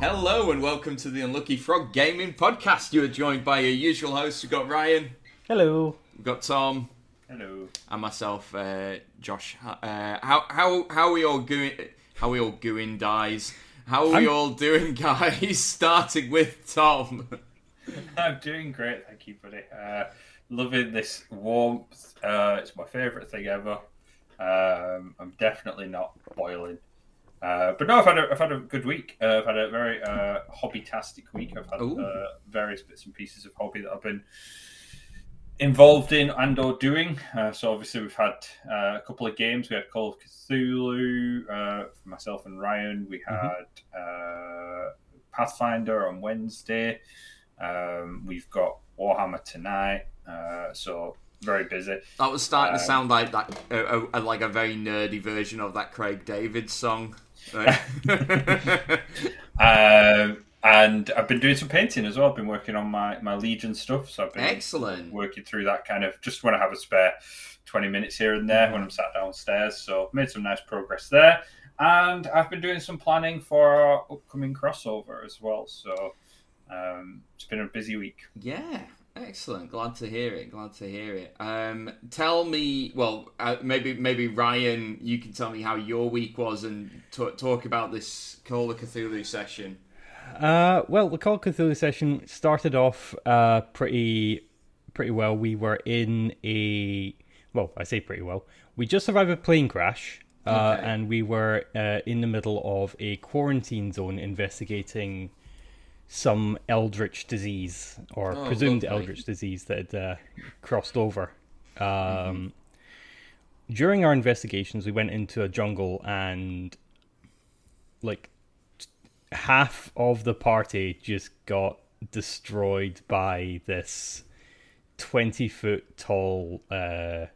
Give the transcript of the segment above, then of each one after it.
Hello and welcome to the Unlucky Frog Gaming Podcast. You are joined by your usual hosts. We've got Ryan, Hello. we've got Tom. And myself, uh, Josh. Uh, how how how are we all going? How are we all going, guys? How are we I'm- all doing, guys? Starting with Tom. I'm doing great, thank you, buddy. Uh, loving this warmth. Uh, it's my favourite thing ever. Um, I'm definitely not boiling. Uh, but no, I've had a, I've had a good week. Uh, I've had a very uh, hobby-tastic week. I've had uh, various bits and pieces of hobby that I've been involved in and or doing. Uh, so obviously we've had uh, a couple of games. We had Call of Cthulhu uh, for myself and Ryan. We had uh, Pathfinder on Wednesday. Um, we've got Warhammer tonight. Uh, so very busy. That was starting to Um, sound like that, uh, uh, like a very nerdy version of that Craig David song. Right? Um, and I've been doing some painting as well. I've been working on my, my Legion stuff. So I've been Excellent. working through that kind of just when I have a spare 20 minutes here and there when I'm sat downstairs. So made some nice progress there. And I've been doing some planning for our upcoming crossover as well. So um, it's been a busy week. Yeah, excellent. Glad to hear it. Glad to hear it. Um, tell me, well, uh, maybe maybe Ryan, you can tell me how your week was and t- talk about this Call of Cthulhu session. Uh, well, the Call of Cthulhu session started off uh, pretty pretty well. We were in a well, I say pretty well. We just survived a plane crash, uh, Okay. and we were uh, in the middle of a quarantine zone investigating some eldritch disease or Oh, presumed lovely. eldritch disease that had uh, crossed over. Um, During our investigations, we went into a jungle and like half of the party just got destroyed by this 20 foot tall uh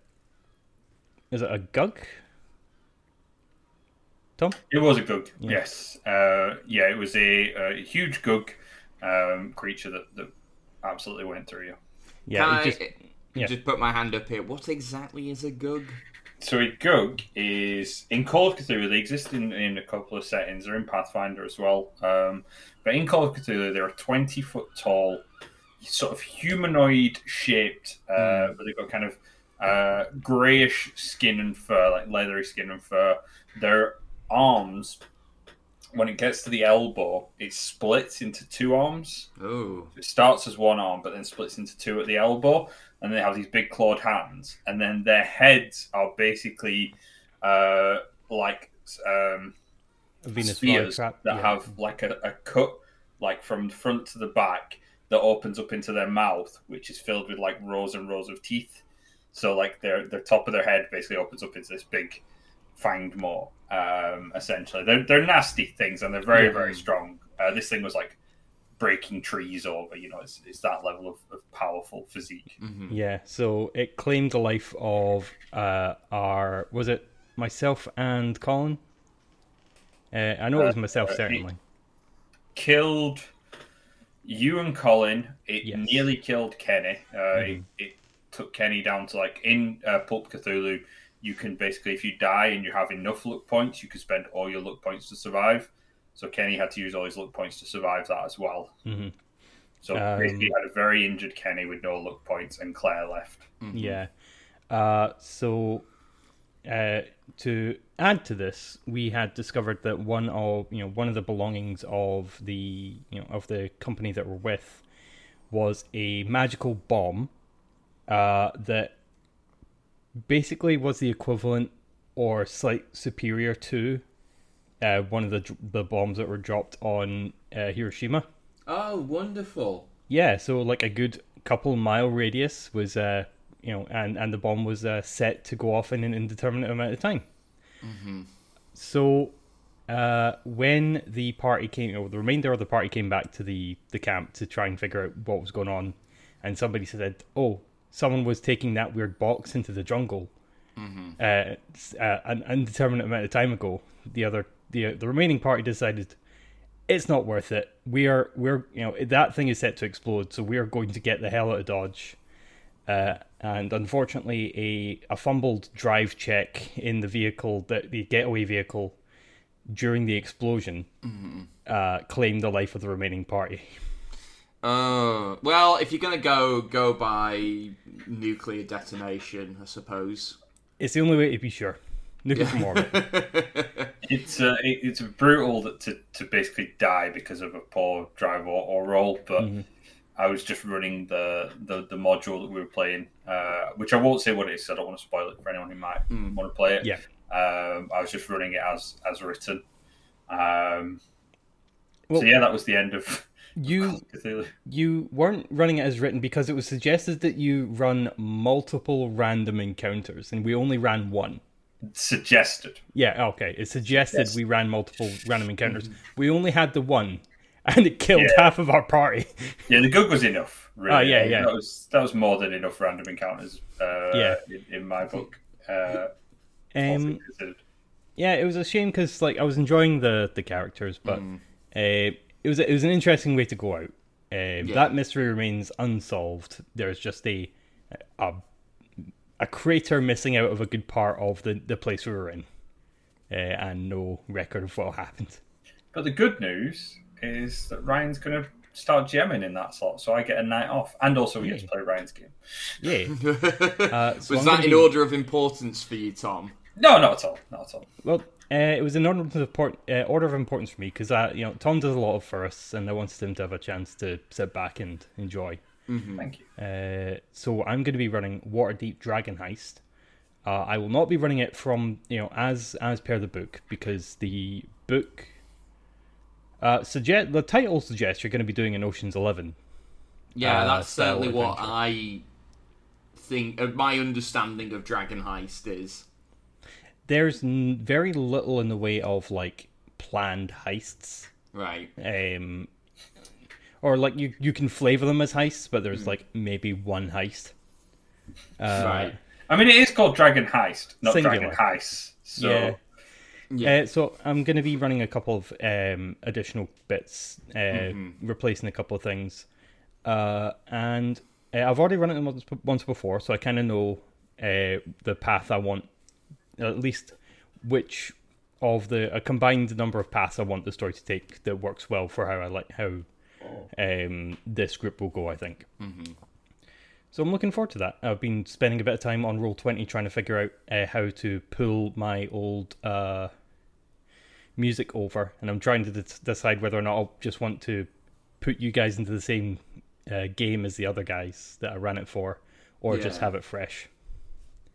is it a gug tom It was a gug, yes. Uh, yeah, it was a, a huge gug um, creature that, that absolutely went through you. yeah Can it I just just, yeah. just put my hand up here? What exactly is a gug? So a gug is in Call of Cthulhu. They exist in, in a couple of settings. They're in Pathfinder as well. Um, but in Call of Cthulhu, they're a twenty foot tall, sort of humanoid shaped, uh, but they've got kind of uh, grayish skin and fur, like leathery skin and fur. Their arms, when it gets to the elbow, it splits into two arms. Oh, It starts as one arm, but then splits into two at the elbow, and they have these big clawed hands, and then their heads are basically uh, like um, venus spheres that yeah. have like a, a cut, like from the front to the back, that opens up into their mouth, which is filled with like rows and rows of teeth. So like their their top of their head basically opens up into this big fanged maw. Um, essentially, they're they're nasty things, and they're very Yeah. very strong. Uh, this thing was like breaking trees over. You know, it's, it's that level of, of powerful physique. mhm. yeah so it claimed the life of uh our was it myself and colin uh, i know it was myself uh, certainly Killed you and Colin. It Yes. nearly killed Kenny. Uh, Mhm. it, it took Kenny down to like in uh, Pulp Cthulhu. You can basically, if you die and you have enough luck points, you can spend all your luck points to survive. So Kenny had to use all his luck points to survive that as well. hmm So Um, basically, you had a very injured Kenny with no luck points, and Claire left. Yeah. Uh, so uh, to add to this, we had discovered that one of you know one of the belongings of the you know of the company that we're with was a magical bomb uh, that basically was the equivalent or slight superior to uh, one of the the bombs that were dropped on uh, Hiroshima. Oh, wonderful. Yeah, so like a good couple mile radius was, uh, you know, and and the bomb was uh, set to go off in an indeterminate amount of time. So, uh, when the party came, or the remainder of the party came back to the the camp to try and figure out what was going on, and somebody said, "Oh, someone was taking that weird box into the jungle," uh, s- uh, an indeterminate amount of time ago, the other the the remaining party decided it's not worth it. We are we're you know that thing is set to explode, so we are going to get the hell out of Dodge. Uh, and unfortunately, a a fumbled drive check in the vehicle, that the getaway vehicle, during the explosion, uh, claimed the life of the remaining party. Oh well, if you're gonna go go by nuclear detonation, I suppose. It's the only way to be sure. Nuclear from orbit. It's uh, it, it's brutal that to, to basically die because of a poor drive or, or roll, but I was just running the, the, the module that we were playing, uh, which I won't say what it is. So I don't want to spoil it for anyone who might want to play it. Yeah. Um, I was just running it as as written. Um, Well- so yeah, that was the end of You you weren't running it as written because it was suggested that you run multiple random encounters, and we only ran one. Suggested. Yeah, okay. It suggested Yes. we ran multiple random encounters. We only had the one, and it killed Yeah. half of our party. Yeah, the gug was enough. Really. Oh, yeah, yeah. That was that was more than enough random encounters. Uh, Yeah. in, in my book. Uh, Um, yeah, it was a shame because like I was enjoying the the characters, but uh, it was it was an interesting way to go out. Uh, That mystery remains unsolved. There's just a a a crater missing out of a good part of the the place we were in, uh, and no record of what happened. But the good news is that Ryan's going to start gemming in that slot, so I get a night off, and also we get to play Ryan's game. Yeah. Uh, so Was I'm that in be- order of importance for you, Tom? No, not at all, not at all. Well, uh, it was in order of, import, uh, order of importance for me because uh, you know Tom does a lot of firsts, and I wanted him to have a chance to sit back and enjoy. Thank you. Uh, so I'm going to be running Waterdeep Dragon Heist. Uh, I will not be running it from you know as as per the book because the book uh, suggest the title suggests you're going to be doing an Ocean's Eleven. Yeah, Uh, that's certainly what. I think. Uh, my understanding of Dragon Heist is. There's n- very little in the way of like planned heists. Right. um, or like you you can flavor them as heists, but there's like maybe one heist. Uh, right. I mean, it is called Dragon Heist, not Singular. Dragon Heist. So Yeah. Yeah. Uh, so I'm going to be running a couple of um, additional bits, uh, Mm-hmm. replacing a couple of things, uh, and uh, I've already run it once, once before, so I kind of know uh, the path I want, at least which of the a combined number of paths I want the story to take that works well for how I like how um, this group will go. I think. So I'm looking forward to that. I've been spending a bit of time on Roll Twenty trying to figure out uh, how to pull my old uh, music over, and I'm trying to d- decide whether or not I'll just want to put you guys into the same uh, game as the other guys that I ran it for, or just have it fresh.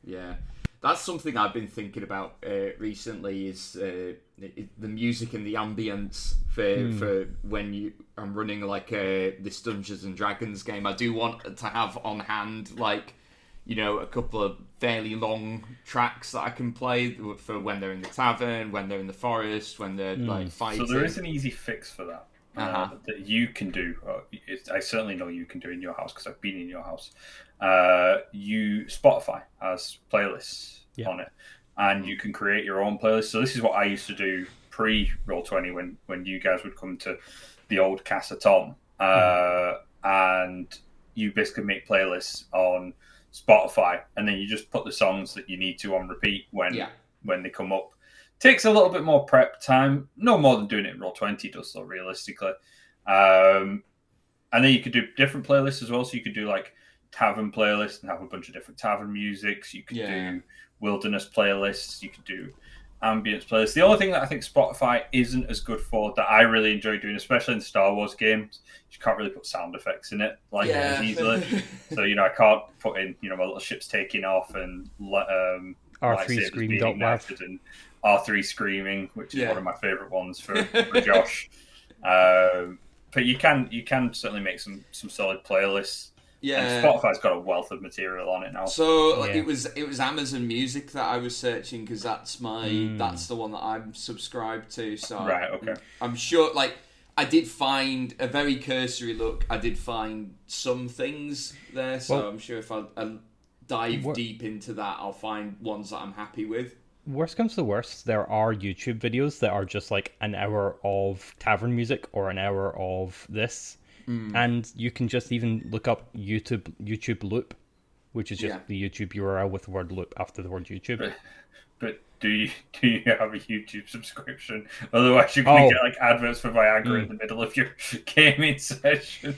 Yeah, that's something I've been thinking about uh, recently. Is uh, the music and the ambience for for when you I'm running like uh, this Dungeons and Dragons game. I do want to have on hand like you know a couple of fairly long tracks that I can play for when they're in the tavern, when they're in the forest, when they're like fighting. So there is an easy fix for that uh, Uh-huh. that you can do. Uh, I certainly know you can do in your house because I've been in your house. Uh, you Spotify has playlists Yeah. on it, and you can create your own playlist. So this is what I used to do pre Roll Twenty when when you guys would come to the old Casa Tom, uh, and you basically make playlists on Spotify, and then you just put the songs that you need to on repeat when Yeah. when they come up. Takes a little bit more prep time, no more than doing it in Roll Twenty does, though. Realistically, um, and then you could do different playlists as well. So you could do like tavern playlists and have a bunch of different tavern musics. You could Yeah. do wilderness playlists. You could do ambience playlists. The only thing that I think Spotify isn't as good for that I really enjoy doing, especially in Star Wars games, you can't really put sound effects in it like as easily. so you know, I can't put in you know my little ship's taking off and li- R3 lightsabers scream being dot laugh. and R3 screaming, which is Yeah. one of my favorite ones for, for Josh. Um, but you can you can certainly make some some solid playlists. yeah. And Spotify's got a wealth of material on it now. So like, Yeah. it was it was Amazon Music that I was searching because that's my Hmm. that's the one that I'm subscribed to. So Right, okay. I'm sure like I did find a very cursory look. I did find some things there, so Well- I'm sure if I, I dive What- deep into that, I'll find ones that I'm happy with. Worst comes to worst, there are YouTube videos that are just like an hour of tavern music or an hour of this, and you can just even look up YouTube YouTube Loop, which is just Yeah. the YouTube URL with the word loop after the word YouTube. But do you do you have a YouTube subscription? Otherwise, you're going Oh. get like adverts for Viagra Mm. in the middle of your gaming session.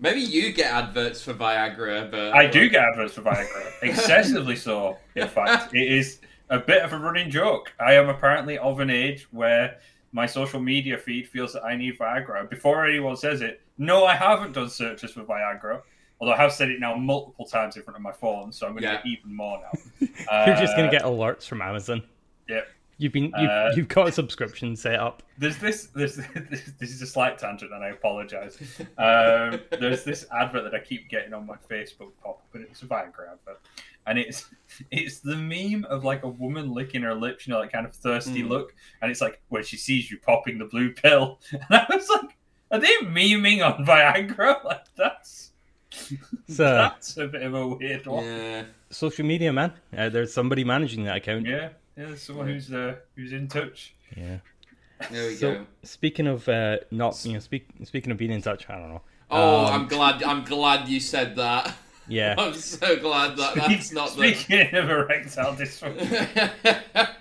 Maybe you get adverts for Viagra, but I do get adverts for Viagra, excessively so. In fact, it is a bit of a running joke. I am apparently of an age where my social media feed feels that I need Viagra. Before anyone says it, no, I haven't done searches for Viagra. Although I have said it now multiple times in front of my phone, so I'm going to Yeah. get even more now. You're just gonna Uh, get alerts from Amazon. Yep. You've been you've, Uh, you've got a subscription set up. There's this, this, this, this is a slight tangent, and I apologize. Um, there's this advert that I keep getting on my Facebook pop up, and it's a Viagra advert, and it's it's the meme of like a woman licking her lips, you know, that kind of thirsty Mm. look, and it's like when she sees you popping the blue pill, and I was like, are they memeing on Viagra? Like that's So that's a bit of a weird one. yeah. social media, man. Uh, there's somebody managing that account. Yeah, yeah, someone who's uh, who's in touch. Yeah. There we So go. speaking of uh, not you know speak, speaking of being in touch, I don't know. Oh, Um, I'm glad. I'm glad you said that. Yeah. I'm so glad that that's not the. Speaking of erectile dysfunction.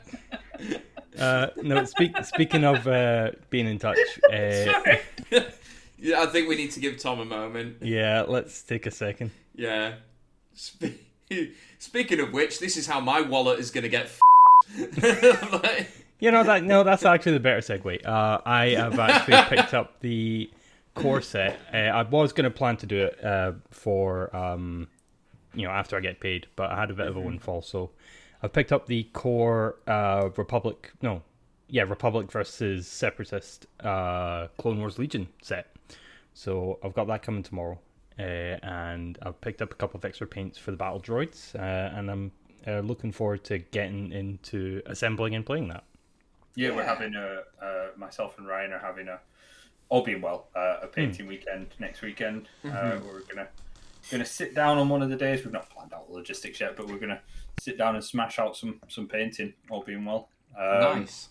Uh, no, speak, speaking of uh, being in touch, uh, Sorry. yeah, I think we need to give Tom a moment. yeah, let's take a second. Yeah. Spe- Speaking of which, this is how my wallet is going to get. F- like, You know that no, that's actually the better segue. Uh, I have actually picked up the core set. Uh, I was going to plan to do it uh, for um, you know after I get paid, but I had a bit of a windfall, so I've picked up the core uh, Republic. No, yeah, Republic versus Separatist uh, Clone Wars Legion set. So I've got that coming tomorrow, uh, and I've picked up a couple of extra paints for the battle droids, uh, and I'm uh, looking forward to getting into assembling and playing that. Yeah, we're having a uh, myself and Ryan are having a all being well uh, a painting weekend next weekend. Uh, where we're gonna gonna sit down on one of the days. We've not planned out the logistics yet, but we're gonna sit down and smash out some some painting. All being well. Um, nice.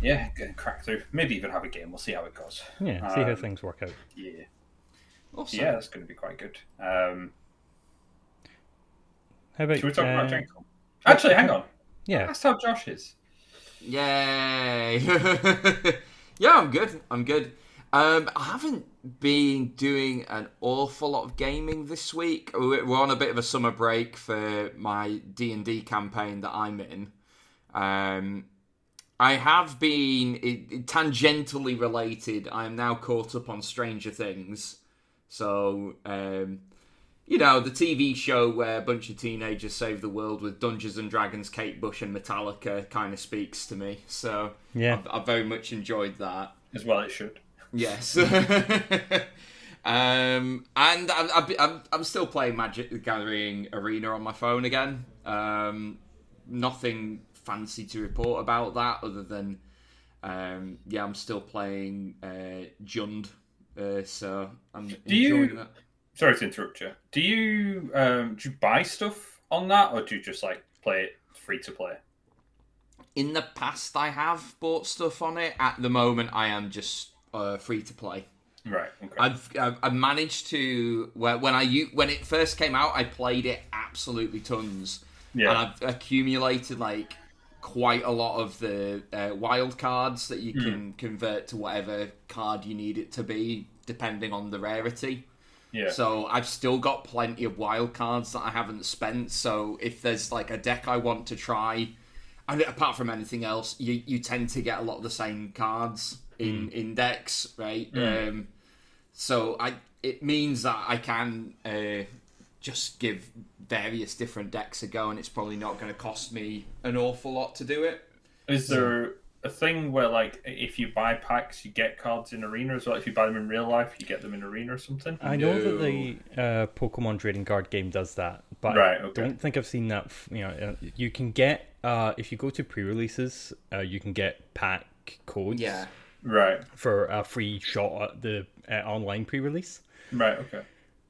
Yeah, gonna crack through. Maybe even have a game. We'll see how it goes. Yeah, see how Um, things work out. Yeah, Awesome. yeah, that's gonna be quite good. Um, How about should we talk uh, about Gen Actually, hang on. Yeah, That's how Josh is. Yay! yeah, I'm good. I'm good. Um, I haven't been doing an awful lot of gaming this week. We're we're on a bit of a summer break for my D and D campaign that I'm in. Um, I have been it, it- tangentially related. I am now caught up on Stranger Things. So, um, you know, the TV show where a bunch of teenagers save the world with Dungeons and Dragons, Kate Bush, and Metallica kind of speaks to me. So, yeah. I've, I've very much enjoyed that. As well, it should. Yes. um, and I'm, I'm, I'm, I'm still playing Magic the Gathering Arena on my phone again. Um, nothing fancy to report about that other than, um, yeah, I'm still playing uh, Jund. Uh, so I'm you- enjoying that. Sorry to interrupt you. Do you um, do you buy stuff on that, or do you just like play it free to play? In the past, I have bought stuff on it. At the moment, I am just uh, free to play. Right. Okay. I've, I've I managed to when when I when it first came out, I played it absolutely tons, yeah. and I've accumulated like quite a lot of the uh, wild cards that you can convert to whatever card you need it to be, depending on the rarity. Yeah. So I've still got plenty of wild cards that I haven't spent. So if there's like a deck I want to try, and apart from anything else, you you tend to get a lot of the same cards in in decks, right? Um, so I it means that I can uh, just give various different decks a go, and it's probably not going to cost me an awful lot to do it. Is there a thing where like if you buy packs, you get cards in arena as well? If you buy them in real life, you get them in arena or something? I know that the uh, Pokemon trading card game does that, but Right, I don't think I've seen that. f- You know, uh, you can get uh, if you go to pre-releases, uh, you can get pack codes Yeah. Right. for a free shot at the uh, online pre-release. Right. Okay.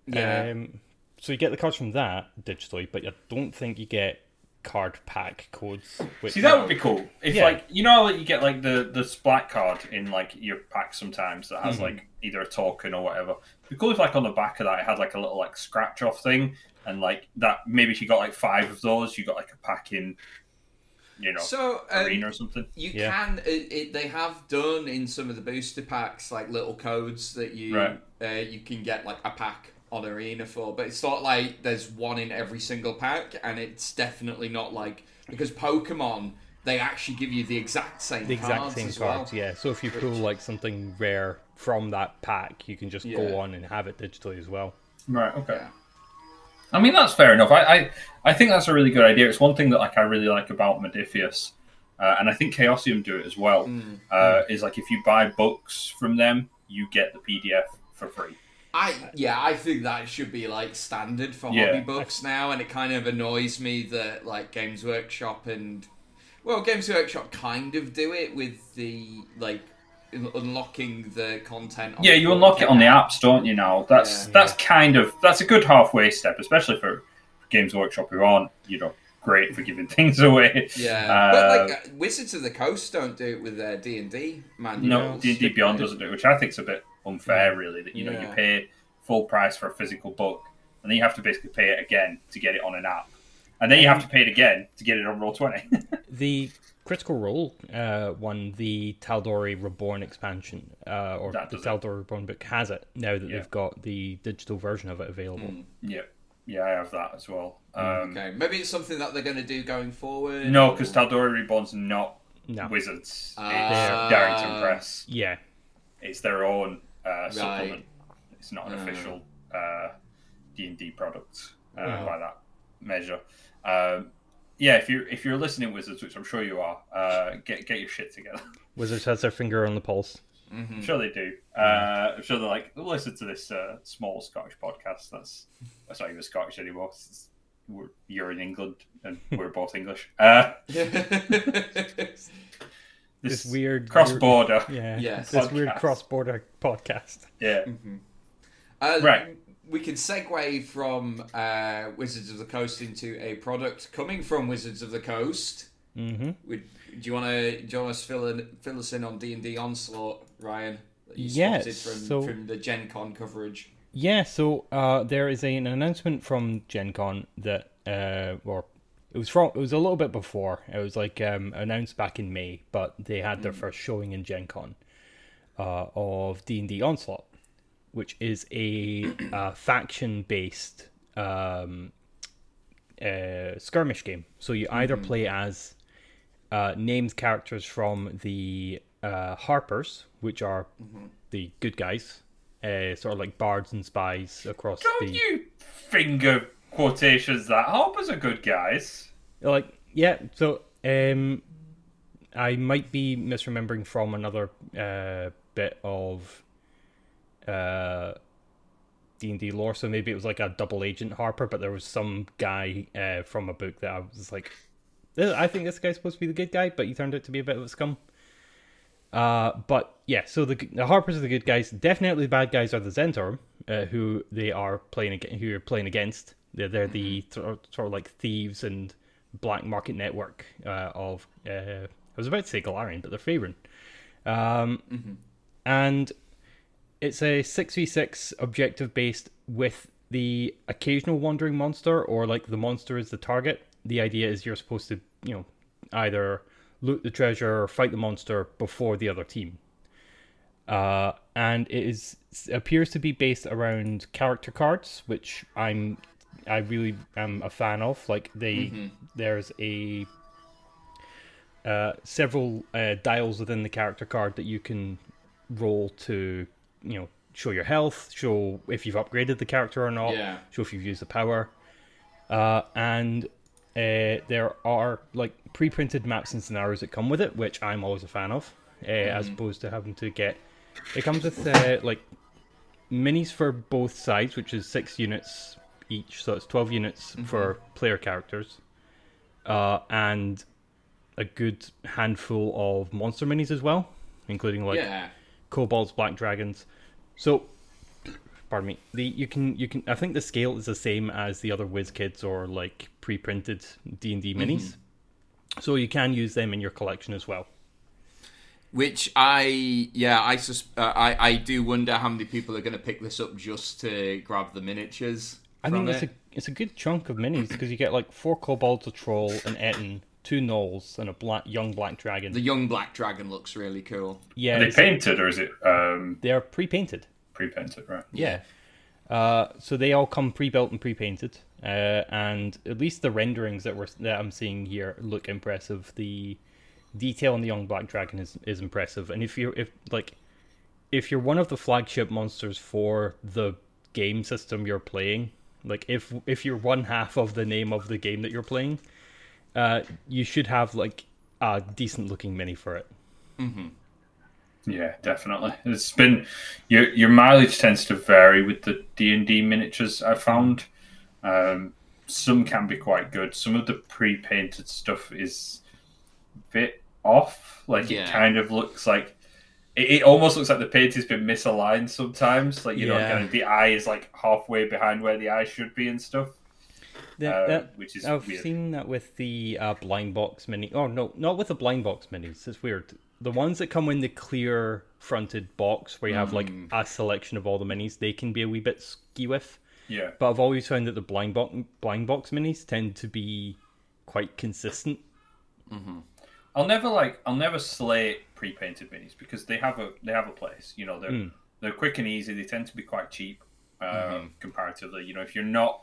Yeah. Um, so you get the cards from that digitally, but I don't think you get card pack codes. Which, See, that would be cool. If Yeah. like you know, like you get like the the splat card in like your pack sometimes that has Mhm. like either a token or whatever. It'd be cool if like on the back of that it had like a little like scratch off thing, and like that maybe if you got like five of those, you got like a pack in, you know, So um, arena or something. You Yeah. can. It, it, they have done in some of the booster packs like little codes that you Right. uh, you can get like a pack on arena for, but it's not like there's one in every single pack, and it's definitely not like because Pokemon they actually give you the exact same the exact cards same as cards, well. yeah. So if you pull like something rare from that pack, you can just go on and have it digitally as well. Right. Okay. Yeah. I mean that's fair enough. I, I I think that's a really good idea. It's one thing that like I really like about Modiphius, uh, and I think Chaosium do it as well. Mm. Uh, is like if you buy books from them, you get the PDF for free. I yeah, I think that should be like standard for Yeah. hobby books now, and it kind of annoys me that like Games Workshop and well, Games Workshop kind of do it with the like unlocking the content. on Yeah, you unlock it on the apps, don't you? Now that's Yeah. that's kind of that's a good halfway step, especially for Games Workshop who aren't you know great for giving things away. Yeah, Uh, but like uh, Wizards of the Coast don't do it with their D and D man. No, D and D Beyond doesn't do it, which I think is a bit unfair, really. That you know you pay full price for a physical book, and then you have to basically pay it again to get it on an app, and then you have to pay it again to get it on Roll Twenty. The Critical Role uh, one, the Tal'Dorei Reborn expansion, uh, or That the does it. Tal'Dorei Reborn book has it now that Yeah. they've got the digital version of it available. Mm. yeah, yeah, I have that as well. Um, Okay, maybe it's something that they're going to do going forward. No, or- because Tal'Dorei Reborn's not No, Wizards. Ah. it's Darrington Press. yeah, It's their own uh, supplement. It's not an Ah. official uh, D and D product uh, Yeah. by that measure. Um, yeah, if you're if you're listening, Wizards, which I'm sure you are, uh, get get your shit together. Wizards has their finger on the pulse. Mm-hmm. I'm sure they do. Uh, I'm sure they're like, listen to this uh, small Scottish podcast. That's that's not even Scottish anymore. It's- we're, you're in England and we're both English. This, this weird cross weird- border. yeah, Yes. this weird Podcast. cross border podcast. Yeah. Uh, Right. We can segue from uh, Wizards of the Coast into a product coming from Wizards of the Coast. hmm Would, do you want to do you want to fill in, fill us in on D and D Onslaught, Ryan? Yes, from so- from the Gen Con coverage. Yeah, so uh, there is a, an announcement from Gen Con that, uh, or it was from, it was a little bit before. It was like um, announced back in May, but they had their first showing in Gen Con uh, of D and D Onslaught, which is a uh, faction-based um, uh, skirmish game. So you either play as uh, named characters from the uh, Harpers, which are the good guys, uh, sort of like bards and spies across Don't the. you finger quotations that Harper's are good guys. Like, yeah. So, um, I might be misremembering from another uh, bit of uh, D and D lore. So maybe it was like a double agent Harper, but there was some guy uh, from a book that I was like, I think this guy's supposed to be the good guy, but he turned out to be a bit of a scum. Uh, but yeah, so the, the Harpers are the good guys. Definitely, the bad guys are the Zhentarim, uh, who they are playing who are playing against. They're, they're the sort sort of like thieves and black market network uh, of. Uh, I was about to say Golarion, but they're Faerun. Um, And it's a six v six objective based with the occasional wandering monster, or like the monster is the target. The idea is you're supposed to, you know, either loot the treasure or fight the monster before the other team. Uh, and it is appears to be based around character cards, which I'm I really am a fan of. Like they, there's a uh, several uh, dials within the character card that you can roll to, you know, show your health, show if you've upgraded the character or not, Yeah. show if you've used the power, uh, and uh, there are like pre-printed maps and scenarios that come with it, which I'm always a fan of, uh, as opposed to having to get. It comes with uh, like minis for both sides, which is six units each, so it's twelve units for player characters, uh, and a good handful of monster minis as well, including like yeah. kobolds, black dragons. So pardon me. The you can you can I think the scale is the same as the other WizKids or like pre-printed D and D minis, so you can use them in your collection as well. Which I yeah I sus- uh, I I do wonder how many people are going to pick this up just to grab the miniatures. I think it's it. a it's a good chunk of minis because you get like four kobolds, a troll, an ettin, two gnolls, and a black young black dragon. the young black dragon looks really cool. yeah, Are they it's- painted or is it um, they're pre-painted. pre-painted? Right. Yeah. Uh, so they all come pre-built and pre-painted, uh, and at least the renderings that we're that I'm seeing here look impressive. The detail on the young black dragon is, is impressive, and if you're if like if you're one of the flagship monsters for the game system you're playing, like if if you're one half of the name of the game that you're playing, uh, you should have like a decent looking mini for it. Yeah, definitely. It's been your your mileage tends to vary with the D and D miniatures. I found um, some can be quite good. Some of the pre-painted stuff is a bit off. Like Yeah. it kind of looks like it, it almost looks like the paint has been misaligned sometimes. Like you know, kind of the eye is like halfway behind where the eye should be and stuff. That- uh, that- which is I've weird. seen that with the uh, blind box mini. Oh no, not with the blind box minis. It's weird. The ones that come in the clear fronted box, where you have like Mm. a selection of all the minis, they can be a wee bit ski with. Yeah. But I've always found that the blind box blind box minis tend to be quite consistent. I'll never like I'll never slay pre-painted minis because they have a they have a place. You know, they're Mm. they're quick and easy. They tend to be quite cheap um, Mm-hmm. comparatively. You know, if you're not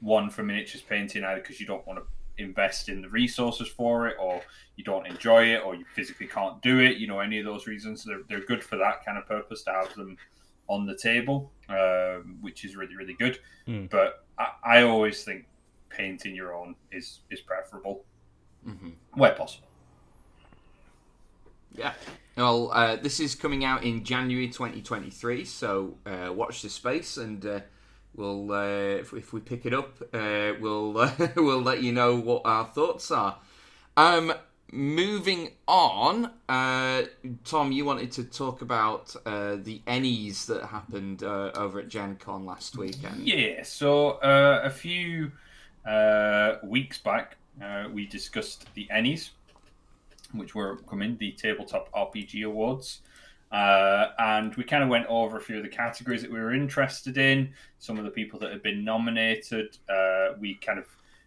one for miniatures painting, either because you don't want to invest in the resources for it, or you don't enjoy it, or you physically can't do it. You know, any of those reasons, they're they're good for that kind of purpose to have them on the table, um, which is really really good. Mm. But I, I always think painting your own is is preferable Mhm. where possible. Yeah. Well, uh, this is coming out in January 2023, so uh, watch this space, and uh, we'll uh, if, if we pick it up, uh, we'll we'll let you know what our thoughts are. Um, moving on, uh, Tom, you wanted to talk about uh, the Ennies that happened uh, over at Gen Con last weekend. Yeah, so uh, a few uh, weeks back, uh, we discussed the Ennies, which were coming, the Tabletop RPG Awards. Uh, and we kind of went over a few of the categories that we were interested in, some of the people that had been nominated. Uh, we kind of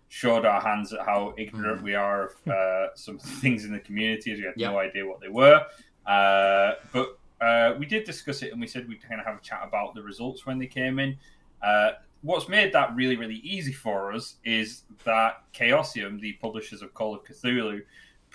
showed our hands at how ignorant we are of uh, some things in the community, as we had no idea what they were. Uh, but uh, we did discuss it, and we said we'd kind of have a chat about the results when they came in. Uh, what's made that really, really easy for us is that Chaosium, the publishers of Call of Cthulhu,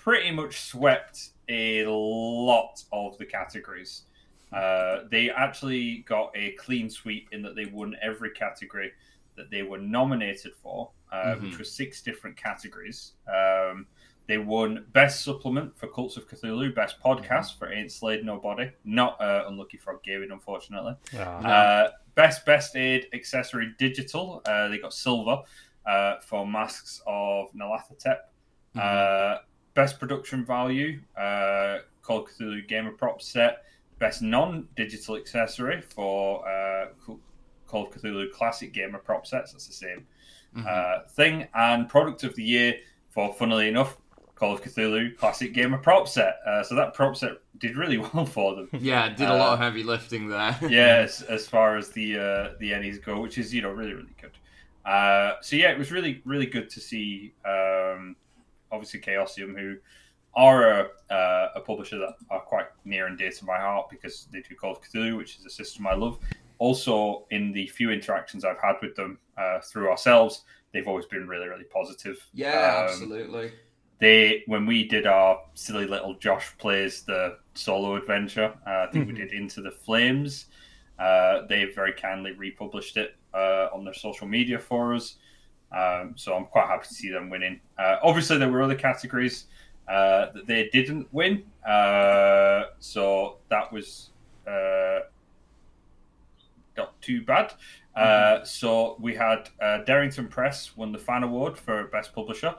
pretty much swept a lot of the categories. Uh, they actually got a clean sweep in that they won every category that they were nominated for, uh, Mhm. which was six different categories. Um, they won Best Supplement for Cults of Cthulhu, Best Podcast for Ain't Slayed Nobody. Not uh, Unlucky Frog Gaming, unfortunately. Ah, Uh, best Best Aid Accessory Digital, uh, they got silver uh, for Masks of Nyarlathotep. Uh, best Production Value, uh, Call of Cthulhu Gamer Prop Set. Best Non-Digital Accessory for uh, Call of Cthulhu Classic Gamer Prop Sets. That's the same Mhm. uh, thing. And Product of the Year for, funnily enough, Call of Cthulhu Classic Gamer Prop Set. Uh, so that prop set did really well for them yeah, did a lot of Uh, heavy lifting there. yes, as far as the uh, the Ennies go, which is you know really really good. Uh, so yeah, it was really really good to see. Um, obviously, Chaosium, who are a, uh, a publisher that are quite near and dear to my heart because they do Call of Cthulhu, which is a system I love. Also, in the few interactions I've had with them uh, through ourselves, they've always been really really positive. yeah, Um, absolutely. they when we did our silly little Josh plays the solo adventure, uh, I think we Mhm. did Into the Flames. Uh, they very kindly republished it uh, on their social media for us. Um, so I'm quite happy to see them winning. Uh, obviously, there were other categories uh, that they didn't win, uh, so that was uh, not too bad. Uh, so we had uh, Darrington Press won the fan award for best publisher.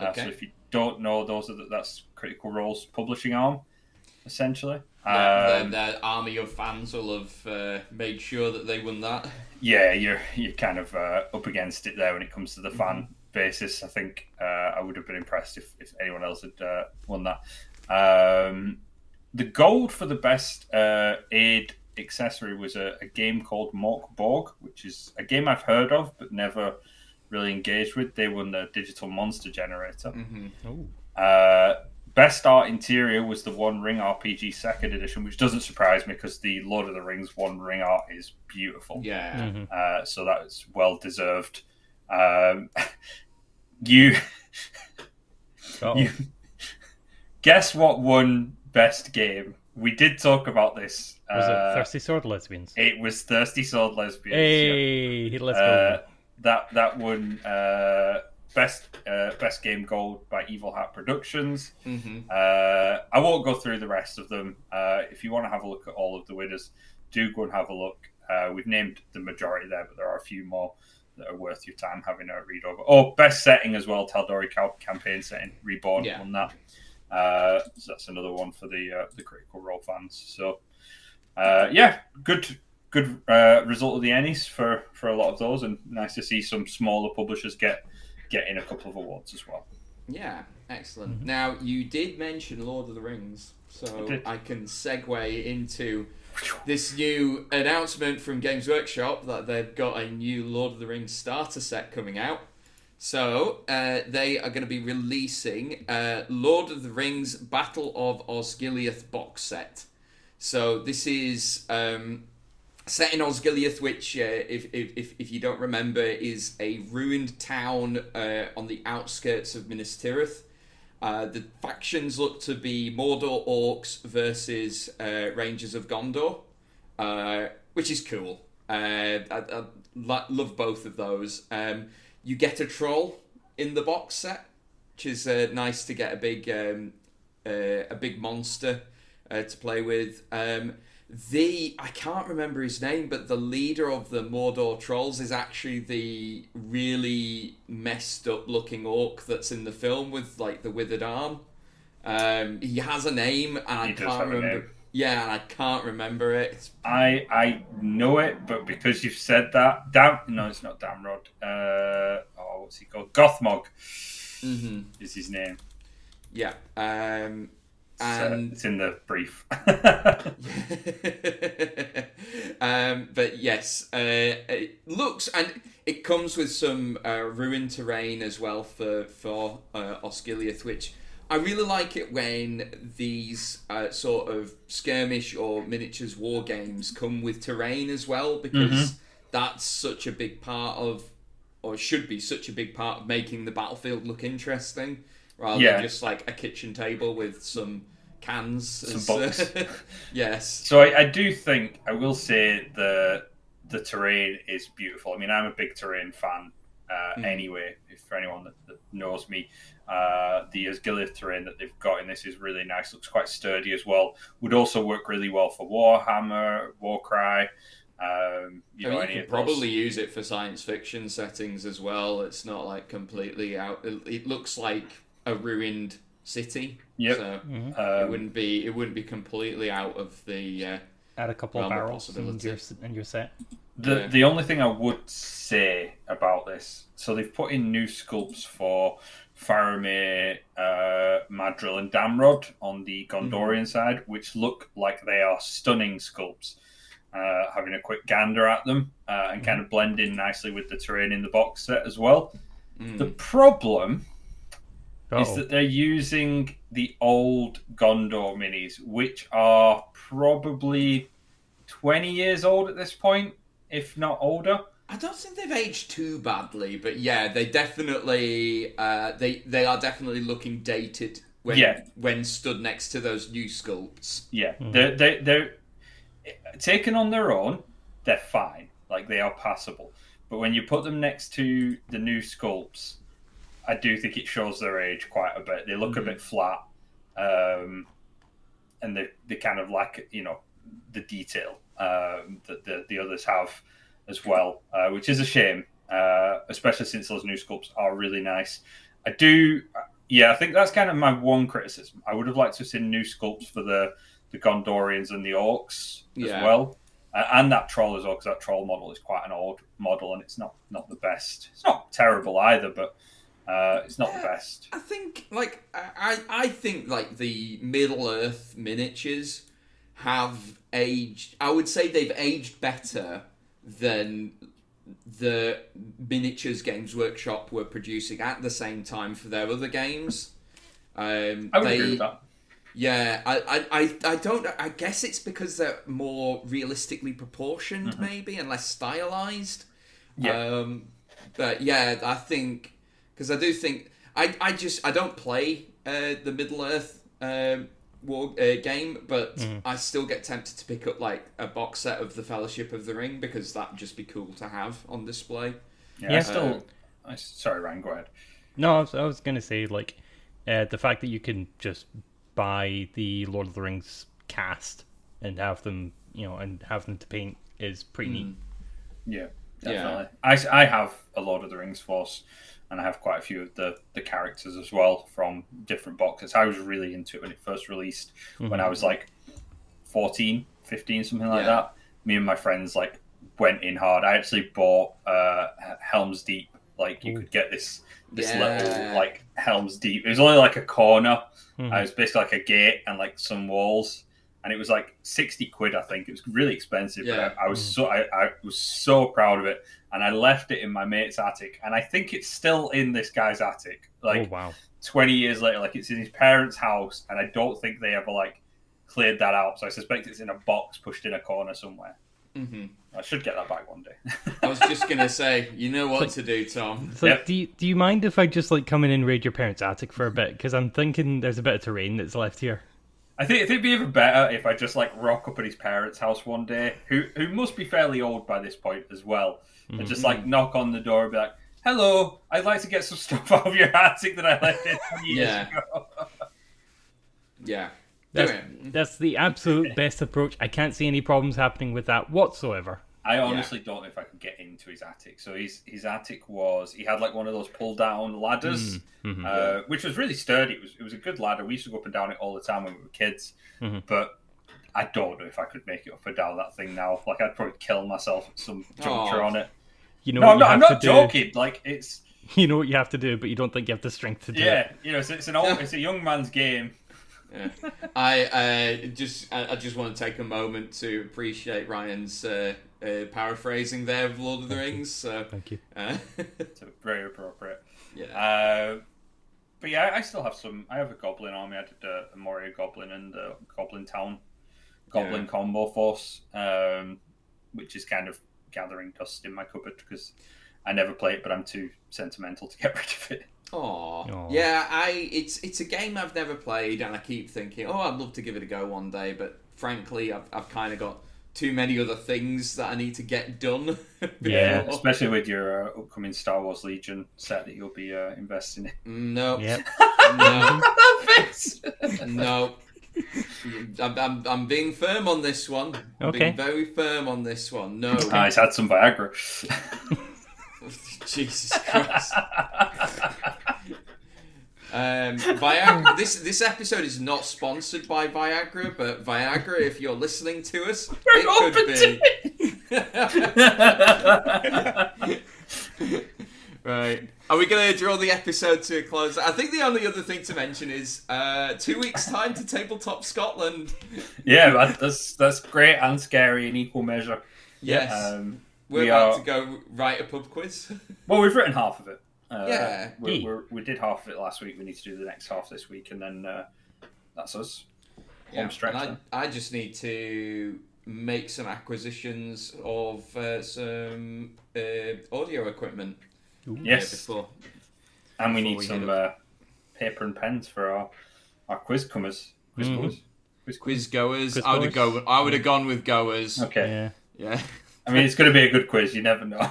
Uh, Okay. So if you don't know, those are the, that's Critical Role's publishing arm, essentially. Their, Um, their army of fans will have uh, made sure that they won that. yeah, you're you're kind of uh, up against it there when it comes to the Mm-hmm. fan basis. I think uh, I would have been impressed if, if anyone else had uh, won that. Um, the gold for the best uh, aid accessory was a, a game called Mork Borg, which is a game I've heard of but never really engaged with. They won the digital monster generator. hmm Oh, Uh, best art interior was the One Ring RPG Second Edition, which doesn't surprise me because the Lord of the Rings One Ring art is beautiful. Yeah. mhm. Uh, so that's well deserved. Um, you, Uh-oh. you guess what won best game? We did talk about this. Was uh, it Thirsty Sword Lesbians? It was Thirsty Sword Lesbians. yeah. Hey, let's Uh, go. that that won uh, best uh, best game gold by Evil Hat Productions. hmm Uh, I won't go through the rest of them. Uh, if you want to have a look at all of the winners, do go and have a look. Uh, we've named the majority there, but there are a few more that are worth your time having a read over. Oh, best setting as well, Tal'Dorei campaign setting, Reborn Yeah. on that. Uh, so that's another one for the uh, the Critical Role fans. So uh, yeah, good good uh, result of the Ennies for for a lot of those, and nice to see some smaller publishers get get in a couple of awards as well. Yeah, excellent. Now you did mention Lord of the Rings, so I. I, can segue into this new announcement from Games Workshop that they've got a new Lord of the Rings starter set coming out. So uh, they are going to be releasing uh, Lord of the Rings Battle of Osgiliath box set. So this is um, set in Osgiliath, which, uh, if, if, if, you don't remember, is a ruined town uh, on the outskirts of Minas Tirith. Uh, the factions look to be Mordor orcs versus uh, Rangers of Gondor, uh, which is cool. Uh, I, I lo- love both of those. Um, you get a troll in the box set, which is nice to get a big um, a big monster to play with. Um, the I can't remember his name, but the leader of the Mordor trolls is actually the really messed up looking orc that's in the film with like the withered arm. Um, he has a name, and I He can't remember. Yeah, and I can't remember it. It's- I I know it, but because you've said that, damn no, it's not Damrod. Uh, oh, what's he called? Gothmog mhm, is his name. Yeah, um, It's, and it's in the brief. um, but yes, uh, it looks and it comes with some uh, ruined terrain as well for for uh, Osgiliath, which I really like it when these uh, sort of skirmish or miniatures war games come with terrain as well because that's such a big part of or should be such a big part of making the battlefield look interesting rather Yeah. than just like a kitchen table with some cans Some as- books. yes so I, I do think I will say the the terrain is beautiful. I mean, I'm a big terrain fan uh, Mm. anyway. If for anyone that, that knows me, uh, the Osgiliath terrain that they've got in this is really nice. Looks quite sturdy as well. Would also work really well for Warhammer, Warcry. Um, you I know, mean, any you could those. probably use it for science fiction settings as well. It's not like completely out. It, it looks like a ruined city. Yep. So Mhm. it Um, wouldn't be. It wouldn't be completely out of the. Uh, Add a couple of realm of barrels in possibility. your, in your set. The Yeah. the only thing I would say about this, so they've put in new sculpts for Faramir, uh, Madril, and Damrod on the Gondorian side, which look like they are stunning sculpts. Uh, having a quick gander at them uh, and kind of blend in nicely with the terrain in the box set as well. mm. The problem is Uh-oh. that they're using the old Gondor minis, which are probably 20 years old at this point, if not older. I don't think they've aged too badly, but yeah, they definitely. Uh, they they are definitely looking dated when Yeah. when stood next to those new sculpts. Yeah, Mhm. they're, they're, they're taken on their own, they're fine. Like they are passable. But when you put them next to the new sculpts, I do think it shows their age quite a bit. They look Mhm. a bit flat, um, and they, they kind of lack, you know, the detail um, that the, the others have as well, uh, which is a shame, uh, especially since those new sculpts are really nice. I do, yeah, I think that's kind of my one criticism. I would have liked to have seen new sculpts for the the Gondorians and the Orcs Yeah. as well, uh, and that troll as well, because that troll model is quite an old model, and it's not not the best. It's not terrible either, but uh, it's not the best. I think like I I think like the Middle Earth miniatures have aged. I would say they've aged better than the miniatures Games Workshop were producing at the same time for their other games. Um, I would they, agree with that. Yeah, I, I, I, don't. I guess it's because they're more realistically proportioned, maybe, and less stylized. Yeah. Um, but yeah, I think because I do think I, I just I don't play uh, the Middle Earth um, war uh, game, but I still get tempted to pick up like a box set of the Fellowship of the Ring because that'd just be cool to have on display. Yeah, yeah. I Yeah. still. I, sorry, Ryan, go ahead. No, I was, I was gonna say like uh, the fact that you can just buy the Lord of the Rings cast and have them, you know, and have them to paint is pretty neat. Yeah, Yeah. definitely. I, I have a Lord of the Rings force, and I have quite a few of the, the characters as well from different boxes. I was really into it when it first released, when I was like 14, 15, something like Yeah. that. Me and my friends like went in hard. I actually bought uh, Helm's Deep. Like you could get this this Yeah. little like Helm's Deep. It was only like a corner. Mhm. Uh, it was basically like a gate and like some walls, and it was like sixty quid. I think it was really expensive. Yeah. But I, I was so I, I was so proud of it, and I left it in my mate's attic, and I think it's still in this guy's attic. Like oh wow! twenty years later, like it's in his parents' house, and I don't think they ever like cleared that out. So I suspect it's in a box pushed in a corner somewhere. hmm I should get that back one day. I was just gonna say, you know what to do, Tom. It's like, Yep. do you, do you mind if I just like come in and raid your parents' attic for a bit? Because I'm thinking there's a bit of terrain that's left here. I think it'd be even better if I just like rock up at his parents' house one day, who who must be fairly old by this point as well, and just like mm-hmm. knock on the door and be like, "Hello, I'd like to get some stuff out of your attic that I left in years Yeah. ago." Yeah. That's, that's the absolute best approach. I can't see any problems happening with that whatsoever. I honestly don't know if I could get into his attic. So his his attic was he had like one of those pull down ladders, Mhm. uh, which was really sturdy. It was it was a good ladder. We used to go up and down it all the time when we were kids, Mhm. but. I don't know if I could make it up and down that thing now. Like I'd probably kill myself at some juncture Aw. on it. You know No, what I'm you not, I'm have not to do. joking. Like it's You know what you have to do, but you don't think you have the strength to do it. yeah, you know, it's, it's an old, it's a young man's game. Yeah. I uh, just I, I just want to take a moment to appreciate Ryan's uh, uh, paraphrasing there of Lord of the Rings. So, Thank you. uh, So very appropriate. yeah, Uh, but yeah, I, I still have some. I have a goblin army. I did a, a Moria goblin and a goblin town goblin Yeah. combo force, um, which is kind of gathering dust in my cupboard because I never play it, but I'm too sentimental to get rid of it. Aw. Aw. yeah. I it's it's a game I've never played, and I keep thinking, oh, I'd love to give it a go one day, but frankly, I've I've kind of got too many other things that I need to get done. Yeah. especially with your uh, upcoming Star Wars Legion set that you'll be uh, investing in. No. Yep. No. No. I'm, I'm, I'm being firm on this one. I'm Okay. being very firm on this one. No. Ah, he's had some Viagra. Jesus Christ. Um, Viagra. This this episode is not sponsored by Viagra, but Viagra, if you're listening to us, We're it could be. right. Are we going to draw the episode to a close? I think the only other thing to mention is uh, two weeks' time to Tabletop Scotland. yeah, that, that's that's great and scary in equal measure. Yes. Um, We're we about are- to go write a pub quiz. Well, we've written half of it. Uh, Yeah. we Yeah. we're, we did half of it last week. We need to do the next half this week, and then uh, that's us. Home stretch. and. I, I just need to make some acquisitions of uh, some uh, audio equipment. uh, Yes, before. and we need we some uh, paper and pens for our our quiz comers. Quiz Mhm. comers. Quiz Quiz goers. Quiz I would have goers? go. I would have gone with goers. Okay. Yeah. Yeah. I mean, it's going to be a good quiz. You never know.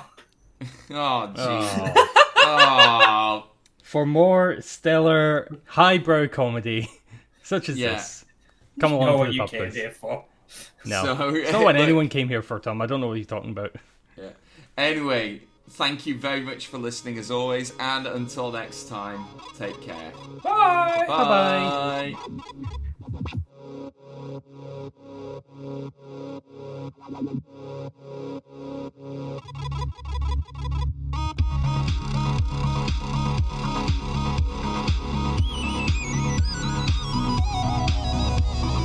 Oh jeez. Oh. Oh. For more stellar highbrow comedy such as Yeah. this, come You along know to what the you pub came quiz. here for. No, So, it's not what anyone came here for, Tom. I don't know what you're talking about. Yeah. Anyway, thank you very much for listening as always, and until next time, take care. Bye. Bye. Bye. Thank